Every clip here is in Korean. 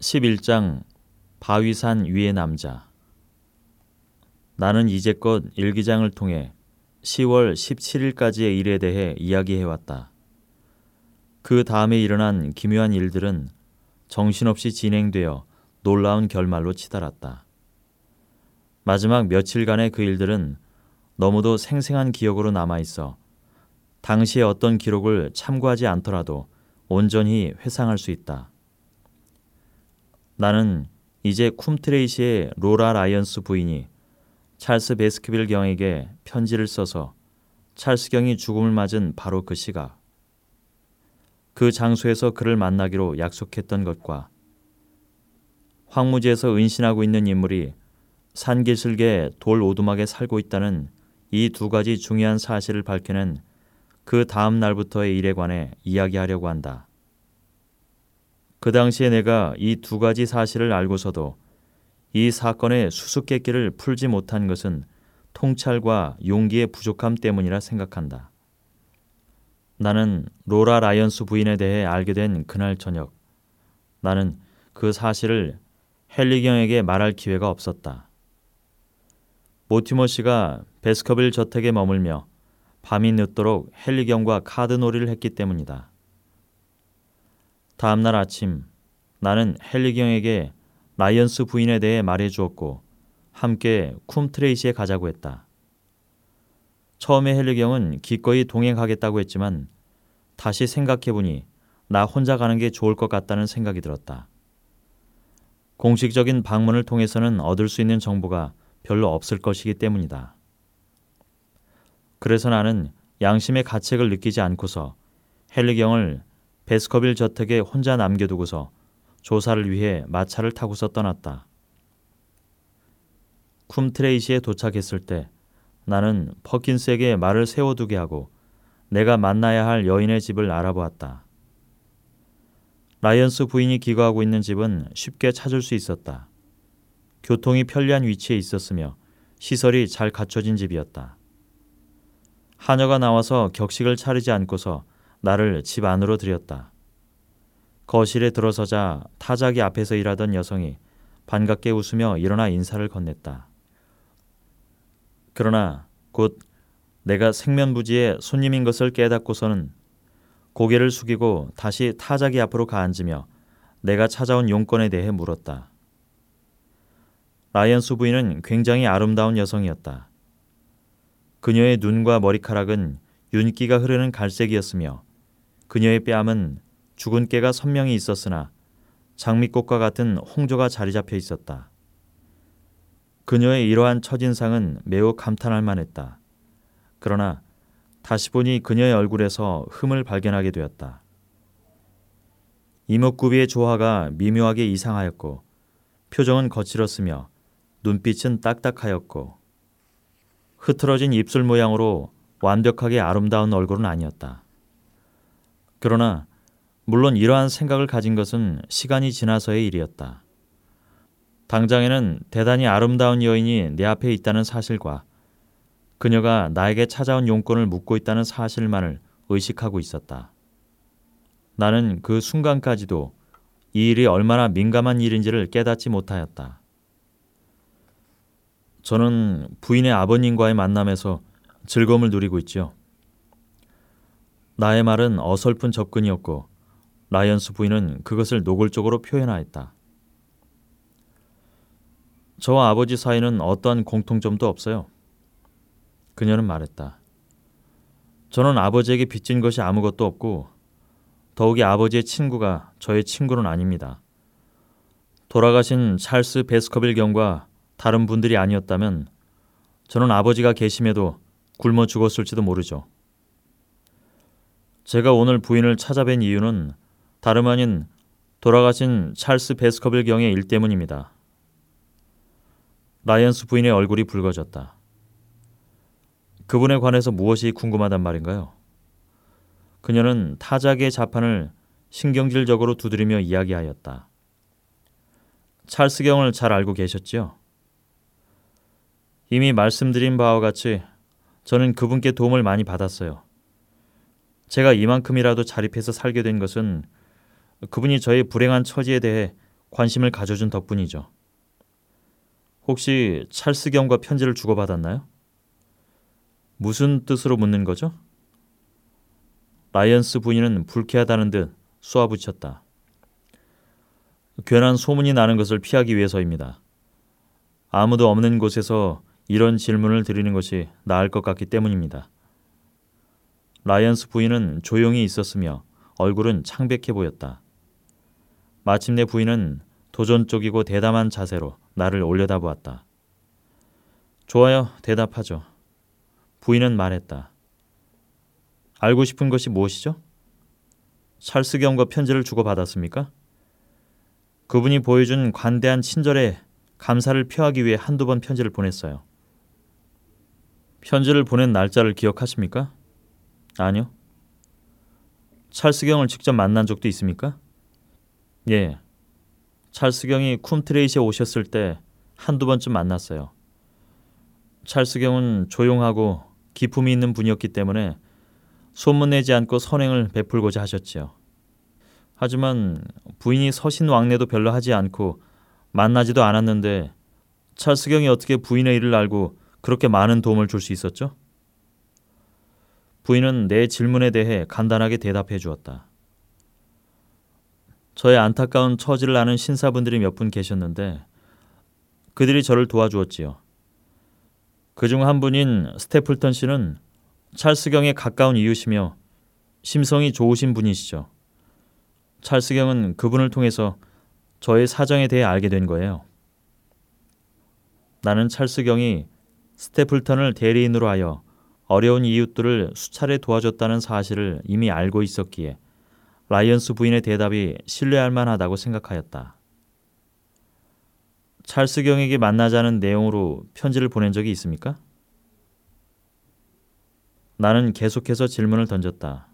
11장 바위산 위의 남자 나는 이제껏 일기장을 통해 10월 17일까지의 일에 대해 이야기해왔다. 그 다음에 일어난 기묘한 일들은 정신없이 진행되어 놀라운 결말로 치달았다. 마지막 며칠간의 그 일들은 너무도 생생한 기억으로 남아있어 당시의 어떤 기록을 참고하지 않더라도 온전히 회상할 수 있다. 나는 이제 쿰트레이시의 로라 라이언스 부인이 찰스 베스커빌 경에게 편지를 써서 찰스 경이 죽음을 맞은 바로 그 시각 그 장소에서 그를 만나기로 약속했던 것과 황무지에서 은신하고 있는 인물이 산기슭의 돌 오두막에 살고 있다는 이 두 가지 중요한 사실을 밝히는 그 다음 날부터의 일에 관해 이야기하려고 한다. 그 당시에 내가 이 두 가지 사실을 알고서도 이 사건의 수수께끼를 풀지 못한 것은 통찰과 용기의 부족함 때문이라 생각한다. 나는 로라 라이언스 부인에 대해 알게 된 그날 저녁, 나는 그 사실을 헨리경에게 말할 기회가 없었다. 모티머 씨가 베스커빌 저택에 머물며 밤이 늦도록 헨리경과 카드놀이를 했기 때문이다. 다음 날 아침 나는 헨리경에게 라이언스 부인에 대해 말해 주었고 함께 쿰트레이시에 가자고 했다. 처음에 헨리경은 기꺼이 동행하겠다고 했지만 다시 생각해보니 나 혼자 가는 게 좋을 것 같다는 생각이 들었다. 공식적인 방문을 통해서는 얻을 수 있는 정보가 별로 없을 것이기 때문이다. 그래서 나는 양심의 가책을 느끼지 않고서 헨리경을 베스커빌 저택에 혼자 남겨두고서 조사를 위해 마차를 타고서 떠났다. 쿰트레이시에 도착했을 때 나는 퍼킨스에게 말을 세워두게 하고 내가 만나야 할 여인의 집을 알아보았다. 라이언스 부인이 기거하고 있는 집은 쉽게 찾을 수 있었다. 교통이 편리한 위치에 있었으며 시설이 잘 갖춰진 집이었다. 하녀가 나와서 격식을 차리지 않고서 나를 집 안으로 들였다. 거실에 들어서자 타자기 앞에서 일하던 여성이 반갑게 웃으며 일어나 인사를 건넸다. 그러나 곧 내가 생면부지의 손님인 것을 깨닫고서는 고개를 숙이고 다시 타자기 앞으로 가앉으며 내가 찾아온 용건에 대해 물었다. 라이언스 부인은 굉장히 아름다운 여성이었다. 그녀의 눈과 머리카락은 윤기가 흐르는 갈색이었으며 그녀의 뺨은 주근깨가 선명히 있었으나 장미꽃과 같은 홍조가 자리 잡혀 있었다. 그녀의 이러한 첫인상은 매우 감탄할 만했다. 그러나 다시 보니 그녀의 얼굴에서 흠을 발견하게 되었다. 이목구비의 조화가 미묘하게 이상하였고 표정은 거칠었으며 눈빛은 딱딱하였고 흐트러진 입술 모양으로 완벽하게 아름다운 얼굴은 아니었다. 그러나 물론 이러한 생각을 가진 것은 시간이 지나서의 일이었다. 당장에는 대단히 아름다운 여인이 내 앞에 있다는 사실과 그녀가 나에게 찾아온 용건을 묻고 있다는 사실만을 의식하고 있었다. 나는 그 순간까지도 이 일이 얼마나 민감한 일인지를 깨닫지 못하였다. 저는 부인의 아버님과의 만남에서 즐거움을 누리고 있지요. 나의 말은 어설픈 접근이었고 라이언스 부인은 그것을 노골적으로 표현하였다. 저와 아버지 사이는 어떠한 공통점도 없어요. 그녀는 말했다. 저는 아버지에게 빚진 것이 아무것도 없고 더욱이 아버지의 친구가 저의 친구는 아닙니다. 돌아가신 찰스 베스커빌 경과 다른 분들이 아니었다면 저는 아버지가 계심에도 굶어 죽었을지도 모르죠. 제가 오늘 부인을 찾아뵌 이유는 다름 아닌 돌아가신 찰스 베스커빌 경의 일 때문입니다. 라이언스 부인의 얼굴이 붉어졌다. 그분에 관해서 무엇이 궁금하단 말인가요? 그녀는 타자기의 자판을 신경질적으로 두드리며 이야기하였다. 찰스 경을 잘 알고 계셨지요? 이미 말씀드린 바와 같이 저는 그분께 도움을 많이 받았어요. 제가 이만큼이라도 자립해서 살게 된 것은 그분이 저의 불행한 처지에 대해 관심을 가져준 덕분이죠. 혹시 찰스경과 편지를 주고받았나요? 무슨 뜻으로 묻는 거죠? 라이언스 부인은 불쾌하다는 듯 쏘아붙였다. 괜한 소문이 나는 것을 피하기 위해서입니다. 아무도 없는 곳에서 이런 질문을 드리는 것이 나을 것 같기 때문입니다. 라이언스 부인은 조용히 있었으며 얼굴은 창백해 보였다. 마침내 부인은 도전적이고 대담한 자세로 나를 올려다보았다. 좋아요, 대답하죠. 부인은 말했다. 알고 싶은 것이 무엇이죠? 찰스경과 편지를 주고받았습니까? 그분이 보여준 관대한 친절에 감사를 표하기 위해 한두 번 편지를 보냈어요. 편지를 보낸 날짜를 기억하십니까? 아니요. 찰스경을 직접 만난 적도 있습니까? 예. 찰스경이 쿰트레이시에 오셨을 때 한두 번쯤 만났어요. 찰스경은 조용하고 기품이 있는 분이었기 때문에 소문내지 않고 선행을 베풀고자 하셨지요. 하지만 부인이 서신 왕래도 별로 하지 않고 만나지도 않았는데 찰스경이 어떻게 부인의 일을 알고 그렇게 많은 도움을 줄 수 있었죠? 부인은 내 질문에 대해 간단하게 대답해 주었다. 저의 안타까운 처지를 아는 신사분들이 몇 분 계셨는데 그들이 저를 도와주었지요. 그 중 한 분인 스테플턴 씨는 찰스경에 가까운 이웃이며 심성이 좋으신 분이시죠. 찰스경은 그분을 통해서 저의 사정에 대해 알게 된 거예요. 나는 찰스경이 스테플턴을 대리인으로 하여 어려운 이웃들을 수차례 도와줬다는 사실을 이미 알고 있었기에 라이언스 부인의 대답이 신뢰할 만하다고 생각하였다. 찰스 경에게 만나자는 내용으로 편지를 보낸 적이 있습니까? 나는 계속해서 질문을 던졌다.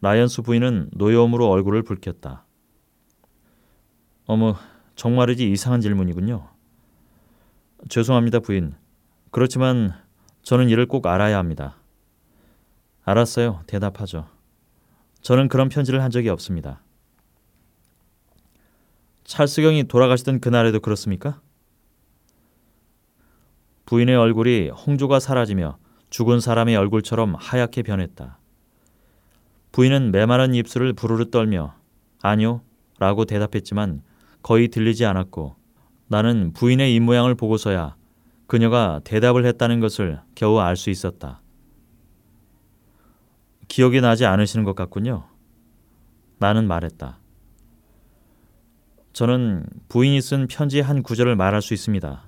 라이언스 부인은 노여움으로 얼굴을 붉혔다. 어머, 정말이지 이상한 질문이군요. 죄송합니다, 부인. 그렇지만 저는 이를 꼭 알아야 합니다. 알았어요. 대답하죠. 저는 그런 편지를 한 적이 없습니다. 찰스경이 돌아가시던 그날에도 그렇습니까? 부인의 얼굴이 홍조가 사라지며 죽은 사람의 얼굴처럼 하얗게 변했다. 부인은 메마른 입술을 부르르 떨며 아니요 라고 대답했지만 거의 들리지 않았고 나는 부인의 입모양을 보고서야 그녀가 대답을 했다는 것을 겨우 알 수 있었다. 기억이 나지 않으시는 것 같군요. 나는 말했다. 저는 부인이 쓴 편지의 한 구절을 말할 수 있습니다.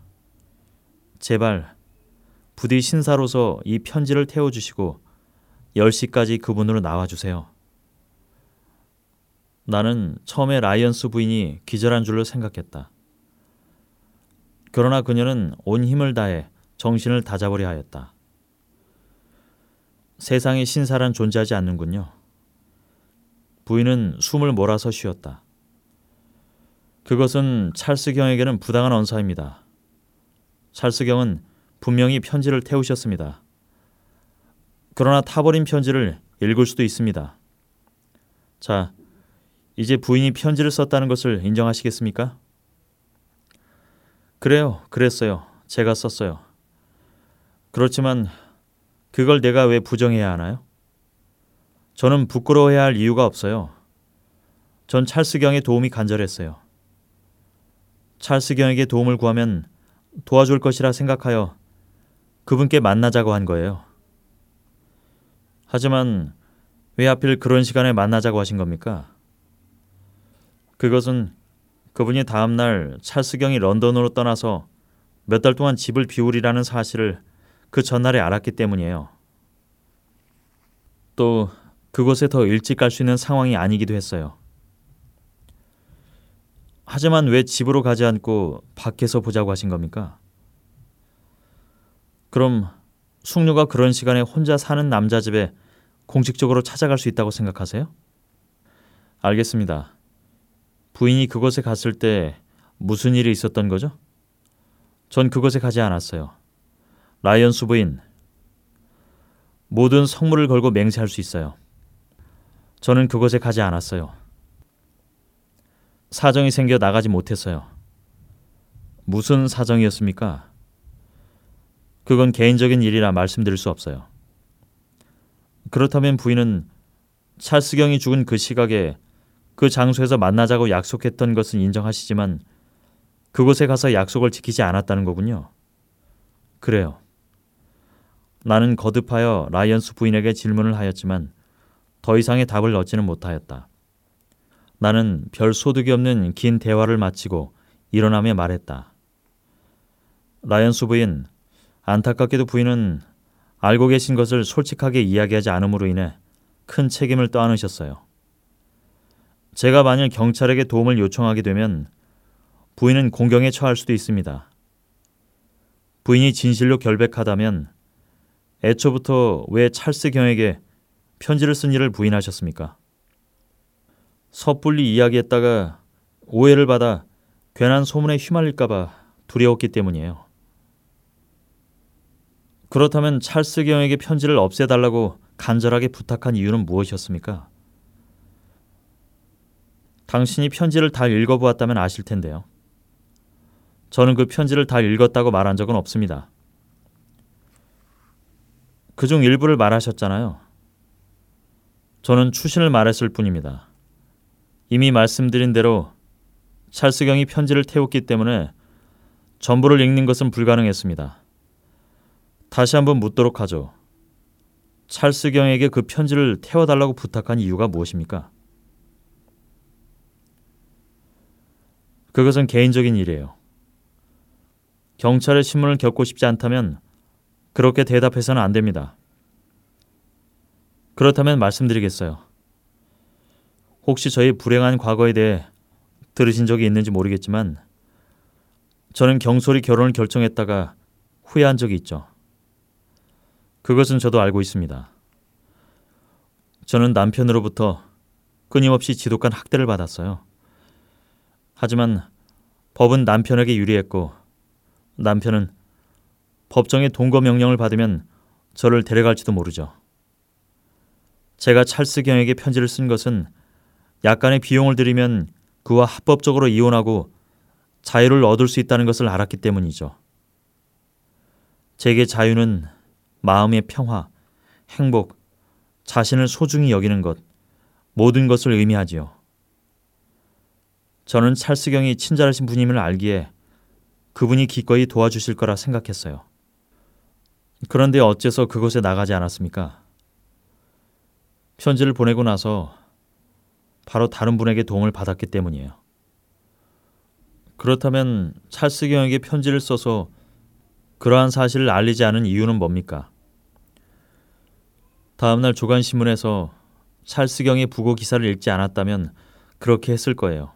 제발 부디 신사로서 이 편지를 태워주시고 10시까지 그 문으로 나와주세요. 나는 처음에 라이언스 부인이 기절한 줄로 생각했다. 그러나 그녀는 온 힘을 다해 정신을 다잡으려 하였다. 세상에 신사란 존재하지 않는군요. 부인은 숨을 몰아서 쉬었다. 그것은 찰스경에게는 부당한 언사입니다. 찰스경은 분명히 편지를 태우셨습니다. 그러나 타버린 편지를 읽을 수도 있습니다. 자, 이제 부인이 편지를 썼다는 것을 인정하시겠습니까? 그래요, 그랬어요. 제가 썼어요. 그렇지만 그걸 내가 왜 부정해야 하나요? 저는 부끄러워해야 할 이유가 없어요. 전 찰스경의 도움이 간절했어요. 찰스경에게 도움을 구하면 도와줄 것이라 생각하여 그분께 만나자고 한 거예요. 하지만 왜 하필 그런 시간에 만나자고 하신 겁니까? 그것은 그분이 다음 날 찰스경이 런던으로 떠나서 몇 달 동안 집을 비우리라는 사실을 그 전날에 알았기 때문이에요. 또 그곳에 더 일찍 갈 수 있는 상황이 아니기도 했어요. 하지만 왜 집으로 가지 않고 밖에서 보자고 하신 겁니까? 그럼 숙녀가 그런 시간에 혼자 사는 남자 집에 공식적으로 찾아갈 수 있다고 생각하세요? 알겠습니다. 부인이 그곳에 갔을 때 무슨 일이 있었던 거죠? 전 그곳에 가지 않았어요. 라이언스 부인, 모든 성물을 걸고 맹세할 수 있어요. 저는 그곳에 가지 않았어요. 사정이 생겨 나가지 못했어요. 무슨 사정이었습니까? 그건 개인적인 일이라 말씀드릴 수 없어요. 그렇다면 부인은 찰스경이 죽은 그 시각에 그 장소에서 만나자고 약속했던 것은 인정하시지만 그곳에 가서 약속을 지키지 않았다는 거군요. 그래요. 나는 거듭하여 라이언스 부인에게 질문을 하였지만 더 이상의 답을 얻지는 못하였다. 나는 별 소득이 없는 긴 대화를 마치고 일어나며 말했다. 라이언스 부인, 안타깝게도 부인은 알고 계신 것을 솔직하게 이야기하지 않음으로 인해 큰 책임을 떠안으셨어요. 제가 만일 경찰에게 도움을 요청하게 되면 부인은 공경에 처할 수도 있습니다. 부인이 진실로 결백하다면 애초부터 왜 찰스 경에게 편지를 쓴 일을 부인하셨습니까? 섣불리 이야기했다가 오해를 받아 괜한 소문에 휘말릴까봐 두려웠기 때문이에요. 그렇다면 찰스 경에게 편지를 없애달라고 간절하게 부탁한 이유는 무엇이었습니까? 당신이 편지를 다 읽어보았다면 아실 텐데요. 저는 그 편지를 다 읽었다고 말한 적은 없습니다. 그 중 일부를 말하셨잖아요. 저는 추신을 말했을 뿐입니다. 이미 말씀드린 대로 찰스경이 편지를 태웠기 때문에 전부를 읽는 것은 불가능했습니다. 다시 한번 묻도록 하죠. 찰스경에게 그 편지를 태워달라고 부탁한 이유가 무엇입니까? 그것은 개인적인 일이에요. 경찰의 신문을 겪고 싶지 않다면 그렇게 대답해서는 안 됩니다. 그렇다면 말씀드리겠어요. 혹시 저희 불행한 과거에 대해 들으신 적이 있는지 모르겠지만 저는 경솔이 결혼을 결정했다가 후회한 적이 있죠. 그것은 저도 알고 있습니다. 저는 남편으로부터 끊임없이 지독한 학대를 받았어요. 하지만 법은 남편에게 유리했고 남편은 법정의 동거 명령을 받으면 저를 데려갈지도 모르죠. 제가 찰스 경에게 편지를 쓴 것은 약간의 비용을 들이면 그와 합법적으로 이혼하고 자유를 얻을 수 있다는 것을 알았기 때문이죠. 제게 자유는 마음의 평화, 행복, 자신을 소중히 여기는 것, 모든 것을 의미하지요. 저는 찰스경이 친절하신 분임을 알기에 그분이 기꺼이 도와주실 거라 생각했어요. 그런데 어째서 그곳에 나가지 않았습니까? 편지를 보내고 나서 바로 다른 분에게 도움을 받았기 때문이에요. 그렇다면 찰스경에게 편지를 써서 그러한 사실을 알리지 않은 이유는 뭡니까? 다음날 조간신문에서 찰스경의 부고 기사를 읽지 않았다면 그렇게 했을 거예요.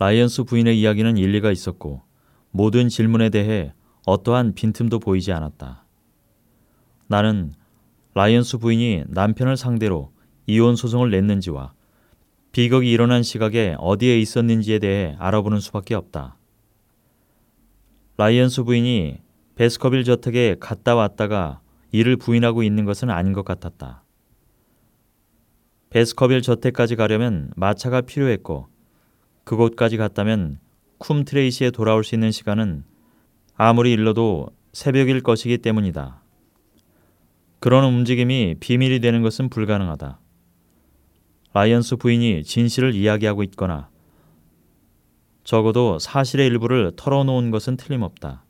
라이언스 부인의 이야기는 일리가 있었고 모든 질문에 대해 어떠한 빈틈도 보이지 않았다. 나는 라이언스 부인이 남편을 상대로 이혼 소송을 냈는지와 비극이 일어난 시각에 어디에 있었는지에 대해 알아보는 수밖에 없다. 라이언스 부인이 베스커빌 저택에 갔다 왔다가 이를 부인하고 있는 것은 아닌 것 같았다. 베스커빌 저택까지 가려면 마차가 필요했고 그곳까지 갔다면 쿰 트레이시에 돌아올 수 있는 시간은 아무리 일러도 새벽일 것이기 때문이다. 그런 움직임이 비밀이 되는 것은 불가능하다. 라이언스 부인이 진실을 이야기하고 있거나 적어도 사실의 일부를 털어놓은 것은 틀림없다.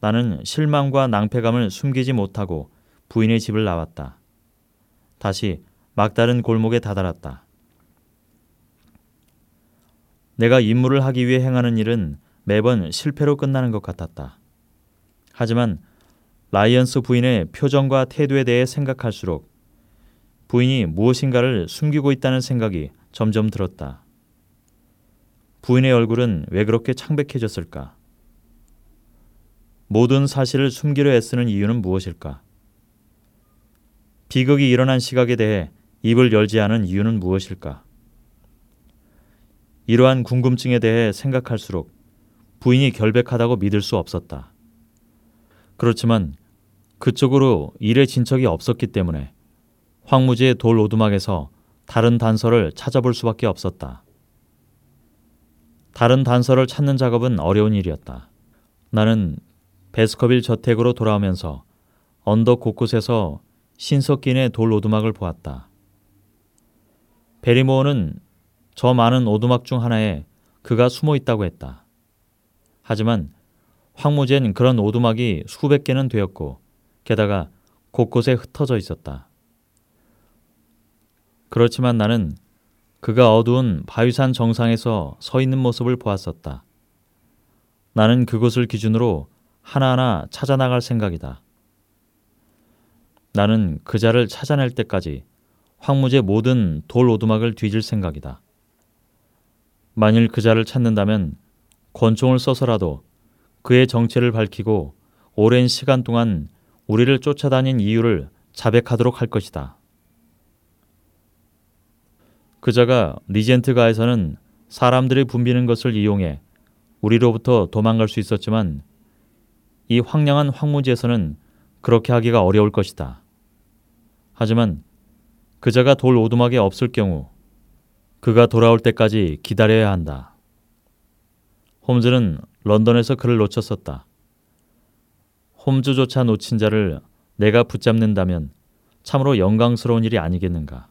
나는 실망과 낭패감을 숨기지 못하고 부인의 집을 나왔다. 다시 막다른 골목에 다다랐다. 내가 임무를 하기 위해 행하는 일은 매번 실패로 끝나는 것 같았다. 하지만 라이언스 부인의 표정과 태도에 대해 생각할수록 부인이 무엇인가를 숨기고 있다는 생각이 점점 들었다. 부인의 얼굴은 왜 그렇게 창백해졌을까? 모든 사실을 숨기려 애쓰는 이유는 무엇일까? 비극이 일어난 시각에 대해 입을 열지 않은 이유는 무엇일까? 이러한 궁금증에 대해 생각할수록 부인이 결백하다고 믿을 수 없었다. 그렇지만 그쪽으로 일의 진척이 없었기 때문에 황무지의 돌 오두막에서 다른 단서를 찾아볼 수밖에 없었다. 다른 단서를 찾는 작업은 어려운 일이었다. 나는 베스커빌 저택으로 돌아오면서 언덕 곳곳에서 신석긴의 돌 오두막을 보았다. 베리모어는 저 많은 오두막 중 하나에 그가 숨어 있다고 했다. 하지만 황무지엔 그런 오두막이 수백 개는 되었고 게다가 곳곳에 흩어져 있었다. 그렇지만 나는 그가 어두운 바위산 정상에서 서 있는 모습을 보았었다. 나는 그곳을 기준으로 하나하나 찾아나갈 생각이다. 나는 그자를 찾아낼 때까지 황무제 모든 돌 오두막을 뒤질 생각이다. 만일 그 자를 찾는다면 권총을 써서라도 그의 정체를 밝히고 오랜 시간 동안 우리를 쫓아다닌 이유를 자백하도록 할 것이다. 그자가 리젠트가에서는 사람들이 붐비는 것을 이용해 우리로부터 도망갈 수 있었지만 이 황량한 황무지에서는 그렇게 하기가 어려울 것이다. 하지만 그자가 돌 오두막에 없을 경우 그가 돌아올 때까지 기다려야 한다. 홈즈는 런던에서 그를 놓쳤었다. 홈즈조차 놓친 자를 내가 붙잡는다면 참으로 영광스러운 일이 아니겠는가.